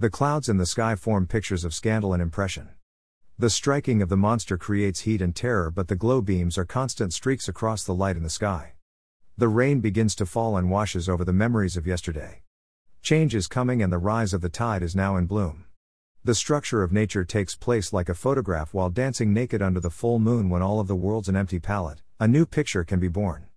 The clouds in the sky form pictures of scandal and impression. The striking of the monster creates heat and terror, but the glow beams are constant streaks across the light in the sky. The rain begins to fall and washes over the memories of yesterday. Change is coming and the rise of the tide is now in bloom. The structure of nature takes place like a photograph while dancing naked under the full moon when all of the world's an empty palette, a new picture can be born.